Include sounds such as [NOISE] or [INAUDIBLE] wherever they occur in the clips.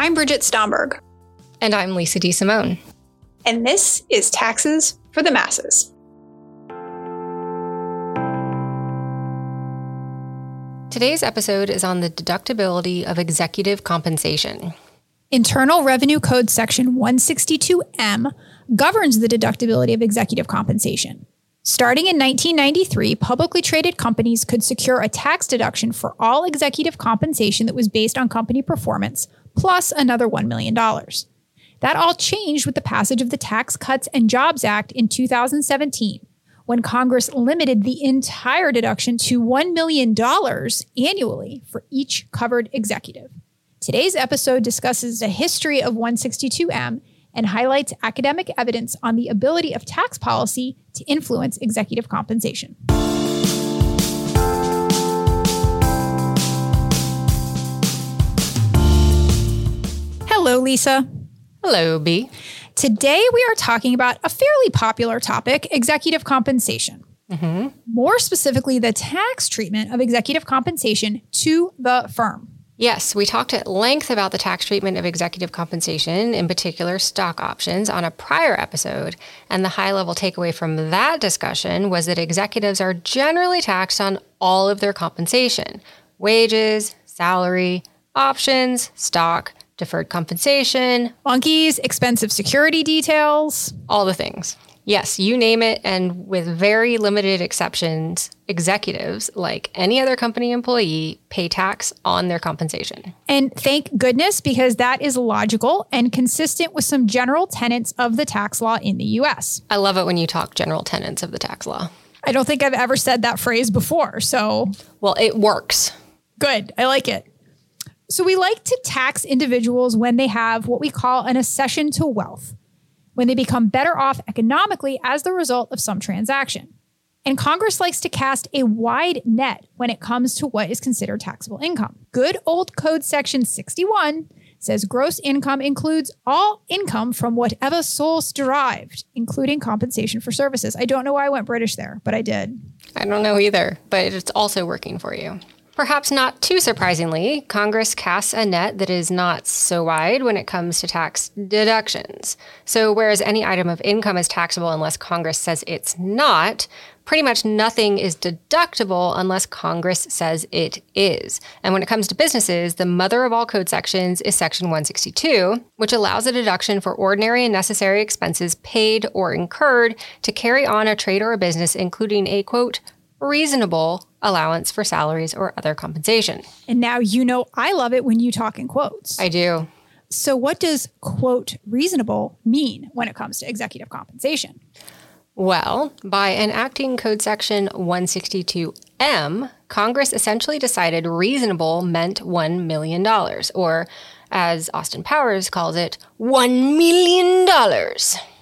I'm Bridget Stomberg. And I'm Lisa DeSimone. And this is Taxes for the Masses. Today's episode is on the deductibility of executive compensation. Internal Revenue Code Section 162M governs the deductibility of executive compensation. Starting in 1993, publicly traded companies could secure a tax deduction for all executive compensation that was based on company performance, plus another $1 million. That all changed with the passage of the Tax Cuts and Jobs Act in 2017, when Congress limited the entire deduction to $1 million annually for each covered executive. Today's episode discusses the history of 162M and highlights academic evidence on the ability of tax policy to influence executive compensation. Hello, Lisa. Hello, B. Today we are talking about a fairly popular topic executive compensation. Mm-hmm. More specifically, the tax treatment of executive compensation to the firm. Yes, we talked at length about the tax treatment of executive compensation, in particular stock options, on a prior episode. And the high level takeaway from that discussion was that executives are generally taxed on all of their compensation wages, salary, options, stock, deferred compensation, monkeys, expensive security details, all the things. Yes, you name it. And with very limited exceptions, executives, like any other company employee, pay tax on their compensation. And thank goodness, because that is logical and consistent with some general tenets of the tax law in the US. I love it when you talk general tenets of the tax law. I don't think I've ever said that phrase before. So, well, it works. Good. I like it. So, we like to tax individuals when they have what we call an accession to wealth when they become better off economically as the result of some transaction. And Congress likes to cast a wide net when it comes to what is considered taxable income. Good old Code Section 61 says gross income includes all income from whatever source derived, including compensation for services. I don't know why I went British there, but I did. I don't know either, but it's also working for you. Perhaps not too surprisingly, Congress casts a net that is not so wide when it comes to tax deductions. So, whereas any item of income is taxable unless Congress says it's not, pretty much nothing is deductible unless Congress says it is. And when it comes to businesses, the mother of all code sections is Section 162, which allows a deduction for ordinary and necessary expenses paid or incurred to carry on a trade or a business, including a quote, reasonable allowance for salaries or other compensation. And now you know I love it when you talk in quotes. I do. So, what does quote reasonable mean when it comes to executive compensation? Well, by enacting Code Section 162M, Congress essentially decided reasonable meant $1 million, or as Austin Powers calls it, $1 million.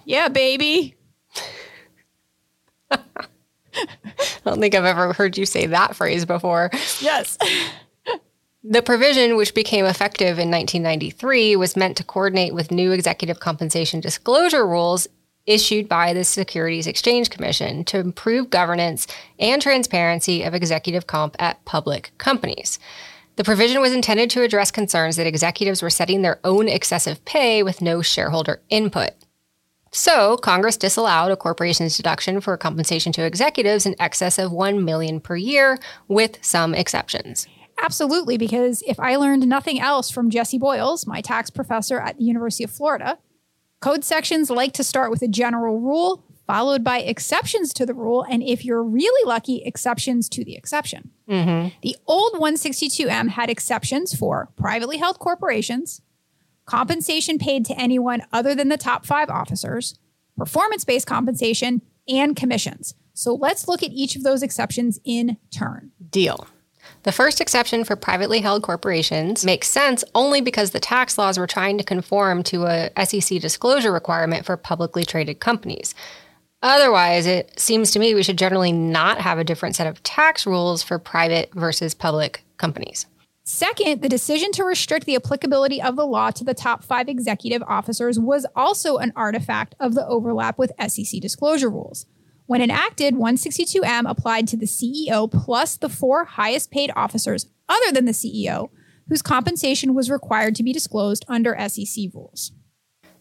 Yeah, baby. Don't think I've ever heard you say that phrase before. Yes. The provision, which became effective in 1993, was meant to coordinate with new executive compensation disclosure rules issued by the Securities Exchange Commission to improve governance and transparency of executive comp at public companies. The provision was intended to address concerns that executives were setting their own excessive pay with no shareholder input. So, Congress disallowed a corporation's deduction for compensation to executives in excess of 1 million per year with some exceptions. Absolutely, because if I learned nothing else from Jesse Boyles, my tax professor at the University of Florida, code sections like to start with a general rule followed by exceptions to the rule, and if you're really lucky, exceptions to the exception. Mm-hmm. The old 162M had exceptions for privately held corporations, compensation paid to anyone other than the top five officers, performance based compensation, and commissions. So let's look at each of those exceptions in turn. Deal. The first exception for privately held corporations makes sense only because the tax laws were trying to conform to a SEC disclosure requirement for publicly traded companies. Otherwise, it seems to me we should generally not have a different set of tax rules for private versus public companies. Second, the decision to restrict the applicability of the law to the top five executive officers was also an artifact of the overlap with SEC disclosure rules. When enacted, 162M applied to the CEO plus the four highest paid officers other than the CEO, whose compensation was required to be disclosed under SEC rules.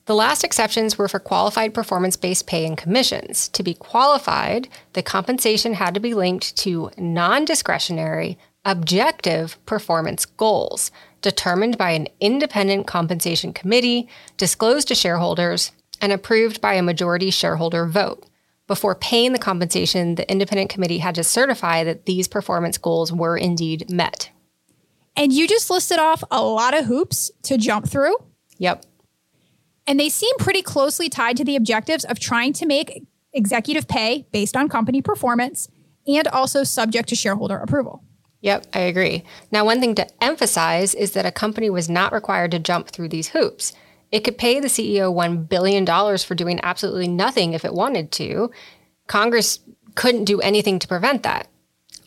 The last exceptions were for qualified performance based pay and commissions. To be qualified, the compensation had to be linked to non discretionary, objective performance goals determined by an independent compensation committee, disclosed to shareholders, and approved by a majority shareholder vote. Before paying the compensation, the independent committee had to certify that these performance goals were indeed met. And you just listed off a lot of hoops to jump through. Yep. And they seem pretty closely tied to the objectives of trying to make executive pay based on company performance and also subject to shareholder approval. Yep, I agree. Now, one thing to emphasize is that a company was not required to jump through these hoops. It could pay the CEO $1 billion for doing absolutely nothing if it wanted to. Congress couldn't do anything to prevent that.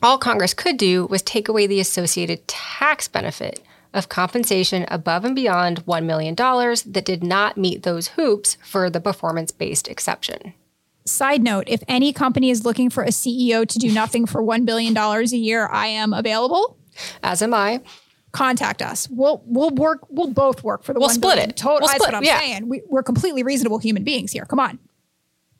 All Congress could do was take away the associated tax benefit of compensation above and beyond $1 million that did not meet those hoops for the performance based exception. Side note if any company is looking for a CEO to do nothing for $1 billion a year, I am available. As am I. Contact us. We'll we'll work. We'll both work for the. We'll $1 split billion. it. Total, We'll that's split what I'm yeah. saying. We, we're completely reasonable human beings here. Come on.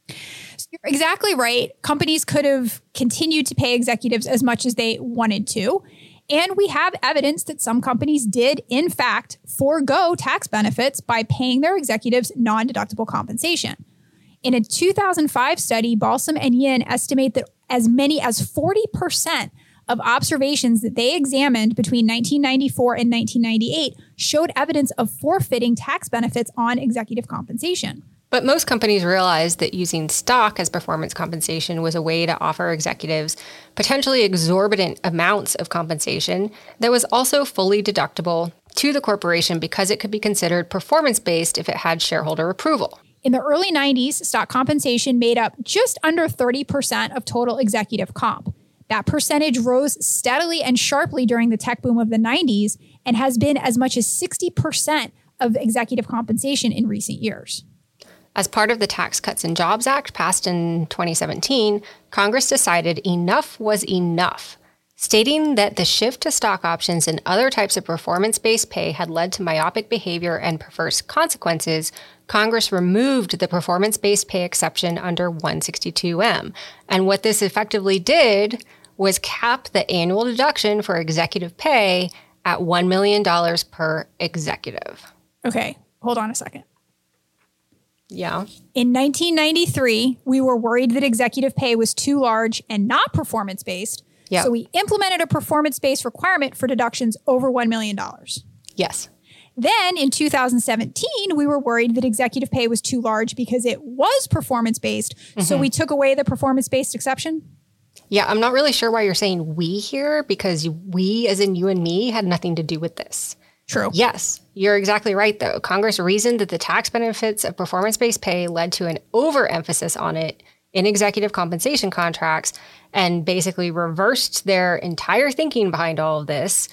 So you're exactly right. Companies could have continued to pay executives as much as they wanted to. And we have evidence that some companies did, in fact, forego tax benefits by paying their executives non deductible compensation. In a 2005 study, Balsam and Yin estimate that as many as 40% of observations that they examined between 1994 and 1998 showed evidence of forfeiting tax benefits on executive compensation. But most companies realized that using stock as performance compensation was a way to offer executives potentially exorbitant amounts of compensation that was also fully deductible to the corporation because it could be considered performance based if it had shareholder approval. In the early 90s, stock compensation made up just under 30% of total executive comp. That percentage rose steadily and sharply during the tech boom of the 90s and has been as much as 60% of executive compensation in recent years. As part of the Tax Cuts and Jobs Act passed in 2017, Congress decided enough was enough, stating that the shift to stock options and other types of performance based pay had led to myopic behavior and perverse consequences. Congress removed the performance based pay exception under 162M. And what this effectively did was cap the annual deduction for executive pay at $1 million per executive. Okay, hold on a second. Yeah. In 1993, we were worried that executive pay was too large and not performance based. Yeah. So we implemented a performance based requirement for deductions over $1 million. Yes. Then in 2017, we were worried that executive pay was too large because it was performance based. So mm-hmm. we took away the performance based exception. Yeah, I'm not really sure why you're saying we here because we, as in you and me, had nothing to do with this. True. Yes, you're exactly right, though. Congress reasoned that the tax benefits of performance based pay led to an overemphasis on it in executive compensation contracts and basically reversed their entire thinking behind all of this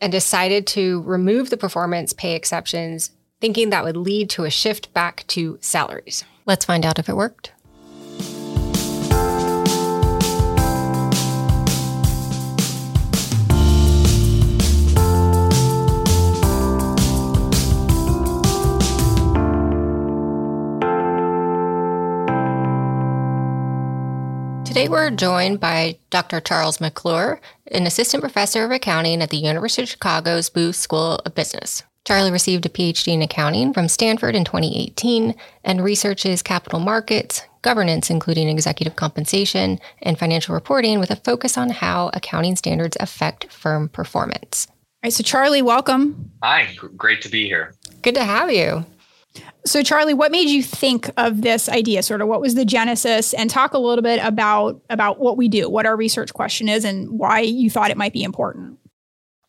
and decided to remove the performance pay exceptions, thinking that would lead to a shift back to salaries. Let's find out if it worked. Today, we're joined by Dr. Charles McClure, an assistant professor of accounting at the University of Chicago's Booth School of Business. Charlie received a PhD in accounting from Stanford in 2018 and researches capital markets, governance, including executive compensation, and financial reporting with a focus on how accounting standards affect firm performance. All right. So, Charlie, welcome. Hi, great to be here. Good to have you. So, Charlie, what made you think of this idea? Sort of, what was the genesis? And talk a little bit about about what we do, what our research question is, and why you thought it might be important.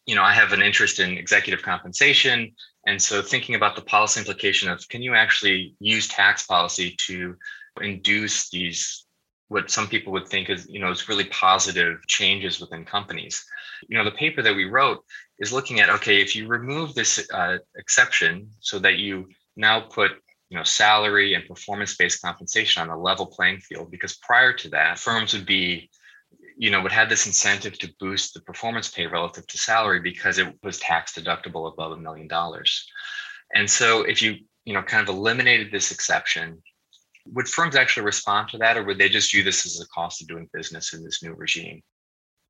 You know, I have an interest in executive compensation. And so thinking about the policy implication of can you actually use tax policy to induce these what some people would think is, you know, is really positive changes within companies. You know, the paper that we wrote is looking at okay, if you remove this uh, exception so that you now put you know salary and performance based compensation on a level playing field because prior to that firms would be you know, would have this incentive to boost the performance pay relative to salary because it was tax deductible above a million dollars. And so if you, you know, kind of eliminated this exception, would firms actually respond to that or would they just view this as a cost of doing business in this new regime?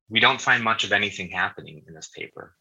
We don't find much of anything happening in this paper.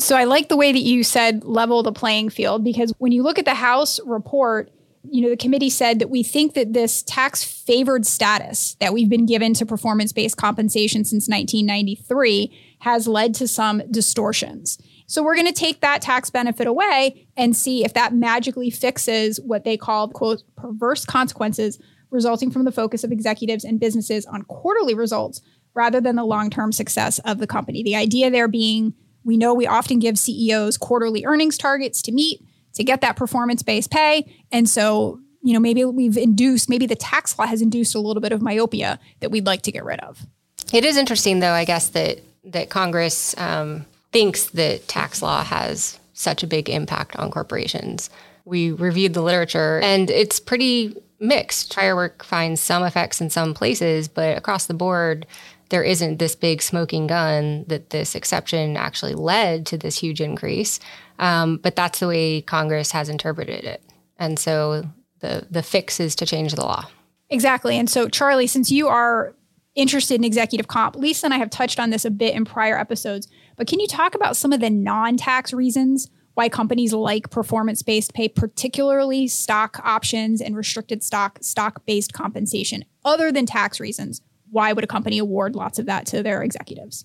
So I like the way that you said level the playing field because when you look at the House report, you know, the committee said that we think that this tax favored status that we've been given to performance based compensation since 1993 has led to some distortions. So we're going to take that tax benefit away and see if that magically fixes what they call, quote, perverse consequences resulting from the focus of executives and businesses on quarterly results rather than the long term success of the company. The idea there being we know we often give CEOs quarterly earnings targets to meet to get that performance based pay. And so, you know, maybe we've induced, maybe the tax law has induced a little bit of myopia that we'd like to get rid of. It is interesting, though, I guess, that, that Congress um, thinks that tax law has such a big impact on corporations. We reviewed the literature and it's pretty mixed. Firework finds some effects in some places, but across the board, there isn't this big smoking gun that this exception actually led to this huge increase. Um, but that's the way Congress has interpreted it. And so the, the fix is to change the law. Exactly. And so, Charlie, since you are interested in executive comp, Lisa and I have touched on this a bit in prior episodes, but can you talk about some of the non tax reasons why companies like performance based pay, particularly stock options and restricted stock, stock based compensation, other than tax reasons? Why would a company award lots of that to their executives?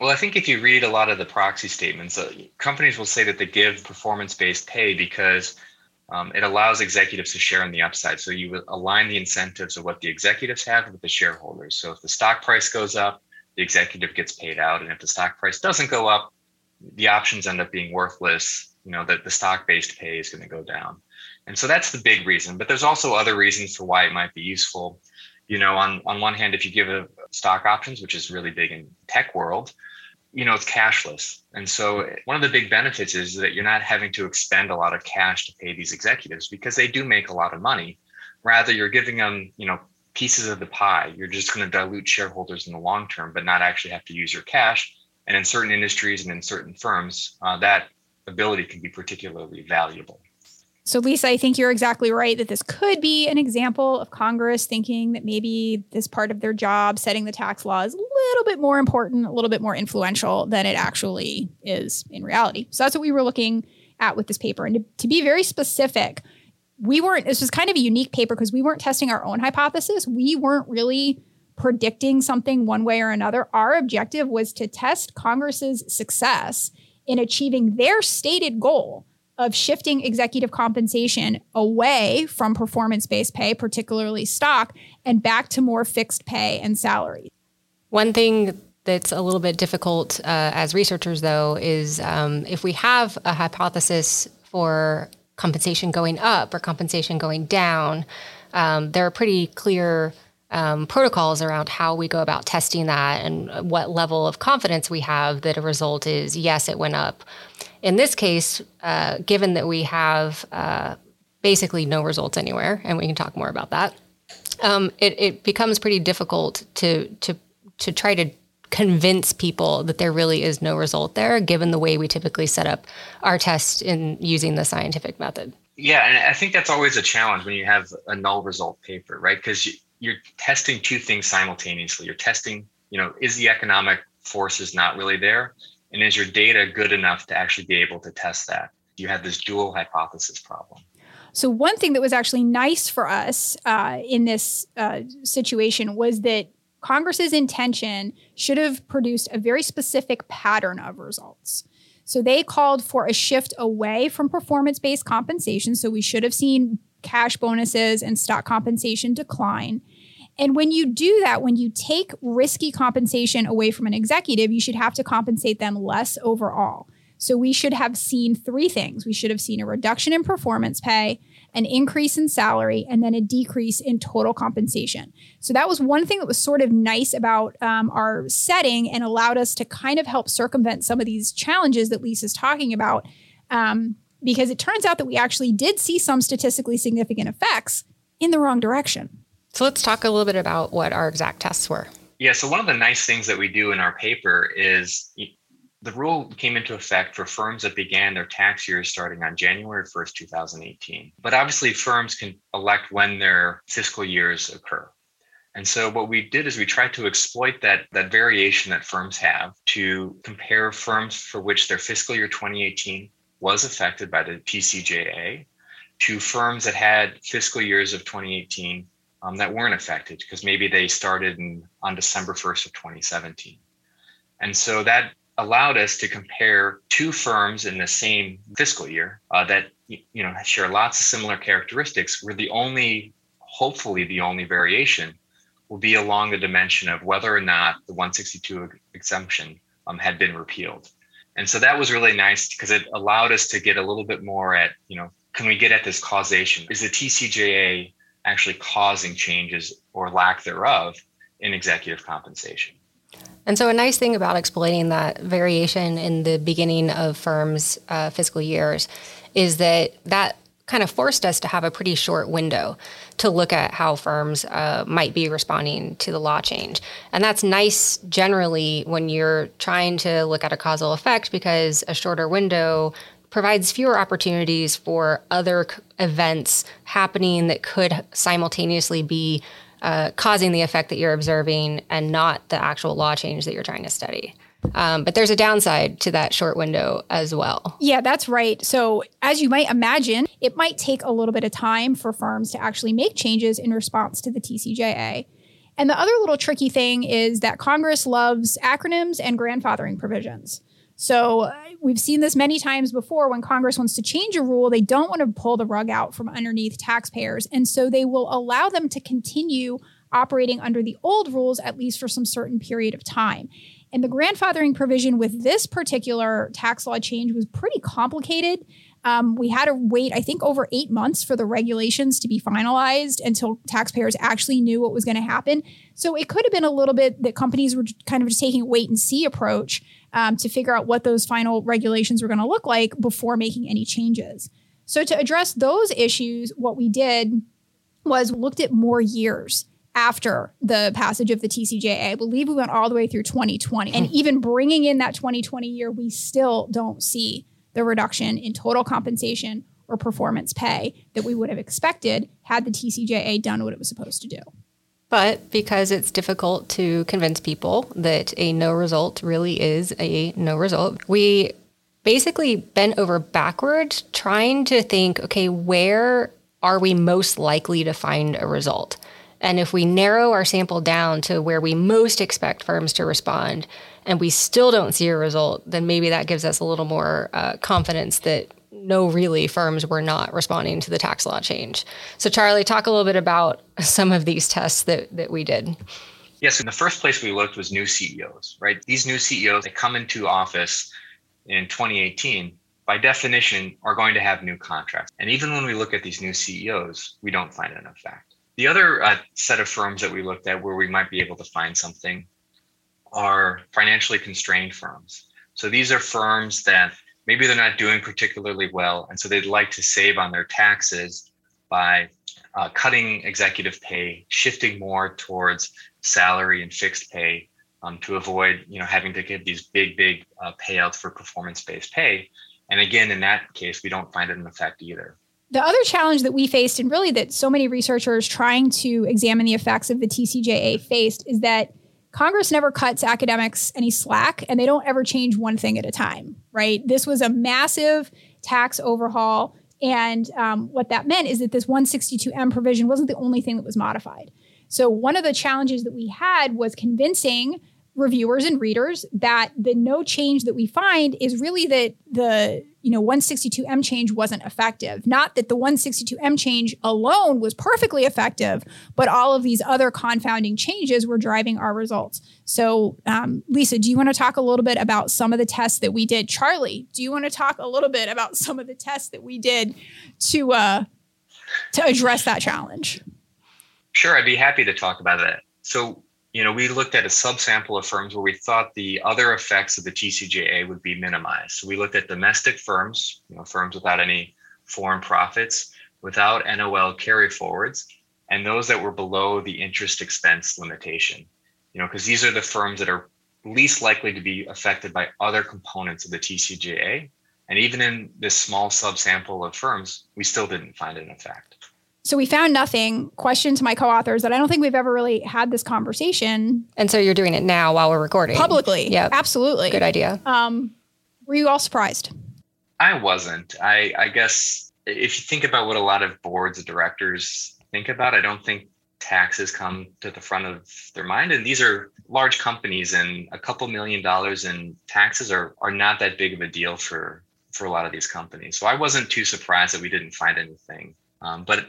Well, I think if you read a lot of the proxy statements, uh, companies will say that they give performance based pay because um, it allows executives to share in the upside. So you align the incentives of what the executives have with the shareholders. So if the stock price goes up, the executive gets paid out. And if the stock price doesn't go up, the options end up being worthless. You know, that the stock based pay is going to go down. And so that's the big reason. But there's also other reasons for why it might be useful. You know, on, on one hand, if you give a stock options, which is really big in tech world, you know, it's cashless. And so one of the big benefits is that you're not having to expend a lot of cash to pay these executives because they do make a lot of money. Rather, you're giving them, you know, pieces of the pie. You're just going to dilute shareholders in the long term, but not actually have to use your cash. And in certain industries and in certain firms, uh, that ability can be particularly valuable. So, Lisa, I think you're exactly right that this could be an example of Congress thinking that maybe this part of their job, setting the tax law, is a little bit more important, a little bit more influential than it actually is in reality. So, that's what we were looking at with this paper. And to, to be very specific, we weren't, this was kind of a unique paper because we weren't testing our own hypothesis. We weren't really predicting something one way or another. Our objective was to test Congress's success in achieving their stated goal of shifting executive compensation away from performance based pay, particularly stock, and back to more fixed pay and salary. One thing that's a little bit difficult uh, as researchers, though, is um, if we have a hypothesis for compensation going up or compensation going down, um, there are pretty clear um, protocols around how we go about testing that and what level of confidence we have that a result is yes, it went up in this case, uh, given that we have uh, basically no results anywhere, and we can talk more about that, um, it, it becomes pretty difficult to to to try to convince people that there really is no result there, given the way we typically set up our test in using the scientific method. Yeah, and I think that's always a challenge when you have a null result paper, right? Because you're testing two things simultaneously. You're testing, you know, is the economic forces not really there? And is your data good enough to actually be able to test that? You have this dual hypothesis problem. So, one thing that was actually nice for us uh, in this uh, situation was that Congress's intention should have produced a very specific pattern of results. So, they called for a shift away from performance based compensation. So, we should have seen cash bonuses and stock compensation decline. And when you do that, when you take risky compensation away from an executive, you should have to compensate them less overall. So we should have seen three things. We should have seen a reduction in performance pay, an increase in salary, and then a decrease in total compensation. So that was one thing that was sort of nice about um, our setting and allowed us to kind of help circumvent some of these challenges that Lisa's talking about. Um, because it turns out that we actually did see some statistically significant effects in the wrong direction. So let's talk a little bit about what our exact tests were. Yeah, so one of the nice things that we do in our paper is the rule came into effect for firms that began their tax years starting on January 1st, 2018. But obviously, firms can elect when their fiscal years occur. And so what we did is we tried to exploit that, that variation that firms have to compare firms for which their fiscal year 2018 was affected by the TCJA to firms that had fiscal years of 2018 um, that weren't affected because maybe they started in, on December 1st of 2017. And so that allowed us to compare two firms in the same fiscal year uh, that you know share lots of similar characteristics where the only hopefully the only variation will be along the dimension of whether or not the 162 exemption um, had been repealed and so that was really nice because it allowed us to get a little bit more at you know can we get at this causation is the tcja actually causing changes or lack thereof in executive compensation and so, a nice thing about exploiting that variation in the beginning of firms' uh, fiscal years is that that kind of forced us to have a pretty short window to look at how firms uh, might be responding to the law change. And that's nice generally when you're trying to look at a causal effect because a shorter window provides fewer opportunities for other events happening that could simultaneously be uh, causing the effect that you're observing and not the actual law change that you're trying to study. Um, but there's a downside to that short window as well. Yeah, that's right. So, as you might imagine, it might take a little bit of time for firms to actually make changes in response to the TCJA. And the other little tricky thing is that Congress loves acronyms and grandfathering provisions. So uh, we've seen this many times before when Congress wants to change a rule, they don't want to pull the rug out from underneath taxpayers. And so they will allow them to continue operating under the old rules, at least for some certain period of time. And the grandfathering provision with this particular tax law change was pretty complicated. Um, we had to wait, I think, over eight months for the regulations to be finalized until taxpayers actually knew what was going to happen. So it could have been a little bit that companies were kind of just taking a wait and see approach um, to figure out what those final regulations were going to look like before making any changes. So, to address those issues, what we did was looked at more years after the passage of the TCJA. I believe we went all the way through 2020. And even bringing in that 2020 year, we still don't see the reduction in total compensation or performance pay that we would have expected had the TCJA done what it was supposed to do. But because it's difficult to convince people that a no result really is a no result, we basically bent over backwards trying to think okay, where are we most likely to find a result? And if we narrow our sample down to where we most expect firms to respond and we still don't see a result, then maybe that gives us a little more uh, confidence that no, really, firms were not responding to the tax law change. So, Charlie, talk a little bit about [LAUGHS] some of these tests that, that we did. Yes, in the first place we looked was new CEOs, right? These new CEOs that come into office in 2018, by definition, are going to have new contracts. And even when we look at these new CEOs, we don't find an effect. The other uh, set of firms that we looked at where we might be able to find something are financially constrained firms. So these are firms that maybe they're not doing particularly well. And so they'd like to save on their taxes by uh, cutting executive pay, shifting more towards salary and fixed pay um, to avoid, you know, having to give these big, big uh, payouts for performance-based pay. And again, in that case, we don't find it an effect either. The other challenge that we faced, and really that so many researchers trying to examine the effects of the TCJA faced, is that Congress never cuts academics any slack and they don't ever change one thing at a time, right? This was a massive tax overhaul. And um, what that meant is that this 162M provision wasn't the only thing that was modified. So, one of the challenges that we had was convincing reviewers and readers that the no change that we find is really that the you know 162m change wasn't effective. Not that the 162m change alone was perfectly effective but all of these other confounding changes were driving our results. So um, lisa do you want to talk a little bit about some of the tests that we did? Charlie do you want to talk a little bit about some of the tests that we did to uh, to address that challenge? Sure i'd be happy to talk about that. So you know, we looked at a subsample of firms where we thought the other effects of the TCJA would be minimized. So we looked at domestic firms, you know, firms without any foreign profits, without NOL carry forwards, and those that were below the interest expense limitation. you know, because these are the firms that are least likely to be affected by other components of the TCJA. And even in this small subsample of firms, we still didn't find an effect. So we found nothing. Question to my co-authors that I don't think we've ever really had this conversation. And so you're doing it now while we're recording publicly. Yeah, absolutely. Good idea. Um, were you all surprised? I wasn't. I, I guess if you think about what a lot of boards of directors think about, I don't think taxes come to the front of their mind. And these are large companies, and a couple million dollars in taxes are are not that big of a deal for for a lot of these companies. So I wasn't too surprised that we didn't find anything. Um, but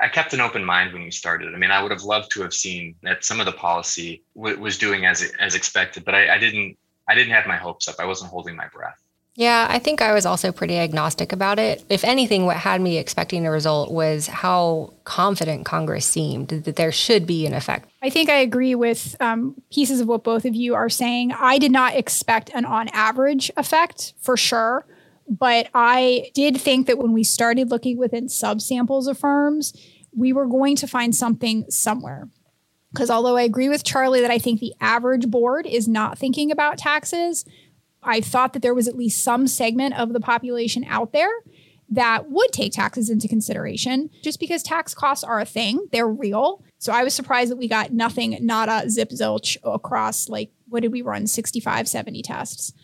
I kept an open mind when we started. I mean, I would have loved to have seen that some of the policy w- was doing as as expected, but I, I didn't. I didn't have my hopes up. I wasn't holding my breath. Yeah, I think I was also pretty agnostic about it. If anything, what had me expecting a result was how confident Congress seemed that there should be an effect. I think I agree with um, pieces of what both of you are saying. I did not expect an on average effect for sure. But I did think that when we started looking within subsamples of firms, we were going to find something somewhere. Because although I agree with Charlie that I think the average board is not thinking about taxes, I thought that there was at least some segment of the population out there that would take taxes into consideration just because tax costs are a thing, they're real. So I was surprised that we got nothing, nada, zip, zilch across like, what did we run? 65, 70 tests.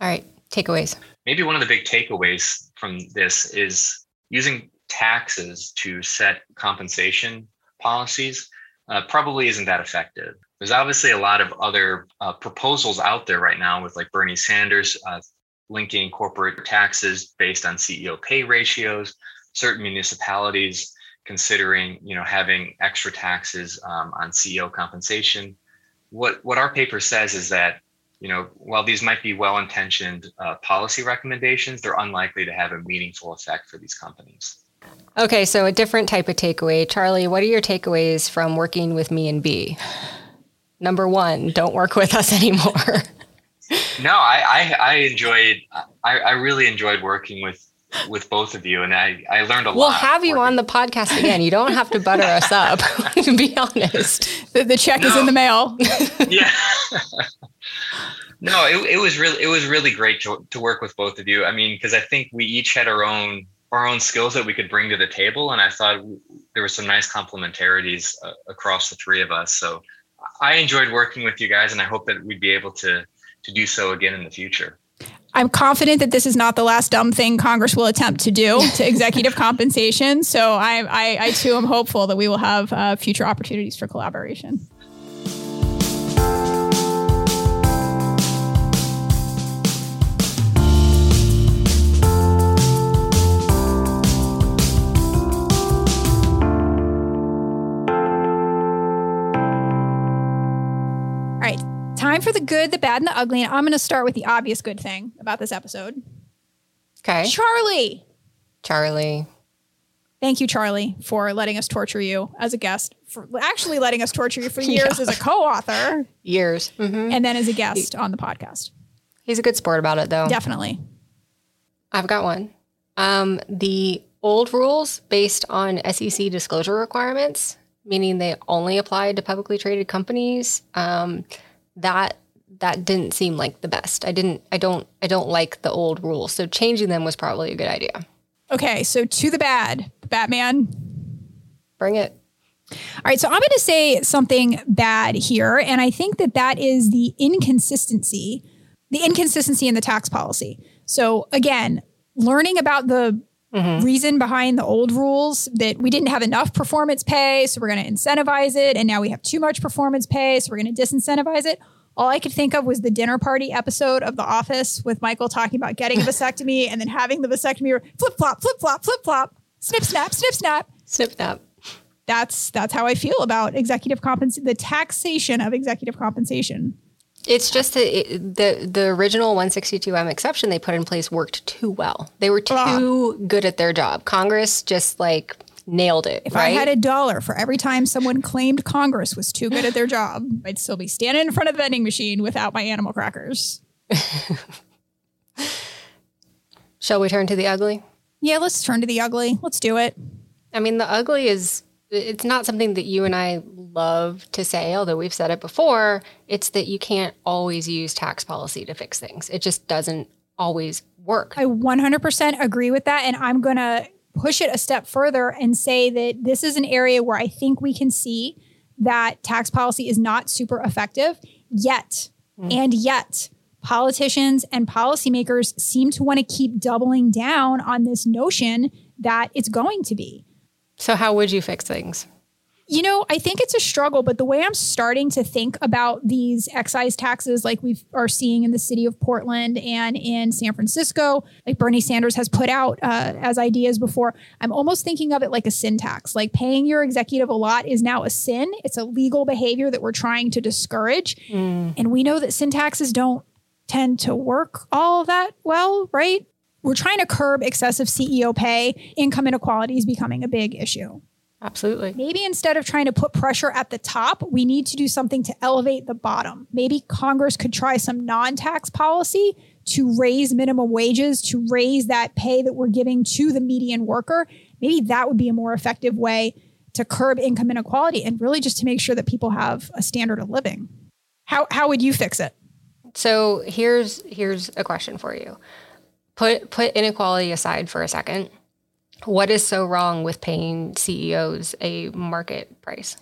All right takeaways? Maybe one of the big takeaways from this is using taxes to set compensation policies uh, probably isn't that effective. There's obviously a lot of other uh, proposals out there right now with like Bernie Sanders uh, linking corporate taxes based on CEO pay ratios, certain municipalities considering you know having extra taxes um, on CEO compensation. What what our paper says is that you know, while these might be well-intentioned uh, policy recommendations, they're unlikely to have a meaningful effect for these companies. Okay, so a different type of takeaway. Charlie, what are your takeaways from working with me and B? Number one, don't work with us [LAUGHS] anymore. no, I, I, I enjoyed, I, I really enjoyed working with with both of you, and I, I learned a we'll lot. We'll have you on the podcast again. You don't have to butter us up. [LAUGHS] to be honest, the, the check no. is in the mail. [LAUGHS] yeah. No, it, it was really it was really great to, to work with both of you. I mean, because I think we each had our own our own skills that we could bring to the table, and I thought there were some nice complementarities uh, across the three of us. So I enjoyed working with you guys, and I hope that we'd be able to to do so again in the future. I'm confident that this is not the last dumb thing Congress will attempt to do to [LAUGHS] executive compensation. So I, I, I, too am hopeful that we will have uh, future opportunities for collaboration. Time for the good, the bad, and the ugly. And I'm going to start with the obvious good thing about this episode. Okay. Charlie. Charlie. Thank you, Charlie, for letting us torture you as a guest, for actually letting us torture you for [LAUGHS] years yeah. as a co author. Years. Mm-hmm. And then as a guest on the podcast. He's a good sport about it, though. Definitely. I've got one. Um, the old rules based on SEC disclosure requirements, meaning they only applied to publicly traded companies. Um, that that didn't seem like the best. I didn't I don't I don't like the old rules. So changing them was probably a good idea. Okay, so to the bad, Batman. Bring it. All right, so I'm going to say something bad here and I think that that is the inconsistency, the inconsistency in the tax policy. So again, learning about the Mm-hmm. reason behind the old rules that we didn't have enough performance pay, so we're going to incentivize it. And now we have too much performance pay, so we're going to disincentivize it. All I could think of was the dinner party episode of The Office with Michael talking about getting a [LAUGHS] vasectomy and then having the vasectomy flip flop, flip flop, flip flop, snip snap, snip snap, snip snap. That's that's how I feel about executive compensation, the taxation of executive compensation. It's just that it, the the original 162M exception they put in place worked too well. They were too good at their job. Congress just like nailed it. If right? I had a dollar for every time someone claimed Congress was too good at their job, [LAUGHS] I'd still be standing in front of the vending machine without my animal crackers. [LAUGHS] Shall we turn to the ugly? Yeah, let's turn to the ugly. Let's do it. I mean, the ugly is It's not something that you and I love to say, although we've said it before. It's that you can't always use tax policy to fix things. It just doesn't always work. I 100% agree with that. And I'm going to push it a step further and say that this is an area where I think we can see that tax policy is not super effective yet. Mm. And yet, politicians and policymakers seem to want to keep doubling down on this notion that it's going to be. So, how would you fix things? You know, I think it's a struggle, but the way I'm starting to think about these excise taxes, like we are seeing in the city of Portland and in San Francisco, like Bernie Sanders has put out uh, as ideas before, I'm almost thinking of it like a sin tax. Like paying your executive a lot is now a sin. It's a legal behavior that we're trying to discourage. Mm. And we know that sin taxes don't tend to work all that well, right? We're trying to curb excessive CEO pay. Income inequality is becoming a big issue. Absolutely. Maybe instead of trying to put pressure at the top, we need to do something to elevate the bottom. Maybe Congress could try some non tax policy to raise minimum wages, to raise that pay that we're giving to the median worker. Maybe that would be a more effective way to curb income inequality and really just to make sure that people have a standard of living. How, how would you fix it? So here's here's a question for you. Put put inequality aside for a second what is so wrong with paying CEOs a market price?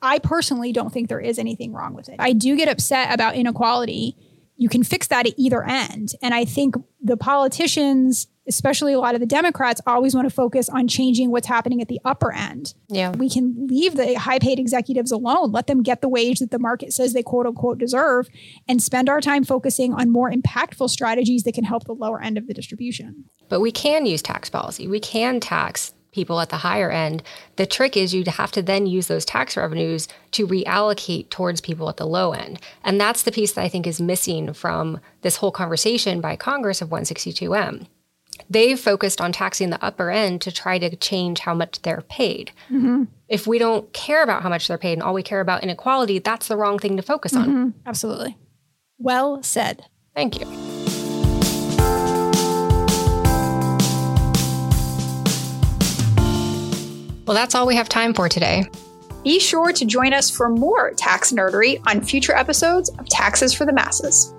I personally don't think there is anything wrong with it. I do get upset about inequality. You can fix that at either end. And I think the politicians especially a lot of the Democrats always want to focus on changing what's happening at the upper end. Yeah. We can leave the high paid executives alone, let them get the wage that the market says they quote unquote deserve, and spend our time focusing on more impactful strategies that can help the lower end of the distribution. But we can use tax policy. We can tax people at the higher end. The trick is you'd have to then use those tax revenues to reallocate towards people at the low end. And that's the piece that I think is missing from this whole conversation by Congress of 162M they've focused on taxing the upper end to try to change how much they're paid. Mm-hmm. If we don't care about how much they're paid and all we care about inequality, that's the wrong thing to focus on. Mm-hmm. Absolutely. Well said. Thank you. Well, that's all we have time for today. Be sure to join us for more tax nerdery on future episodes of Taxes for the Masses.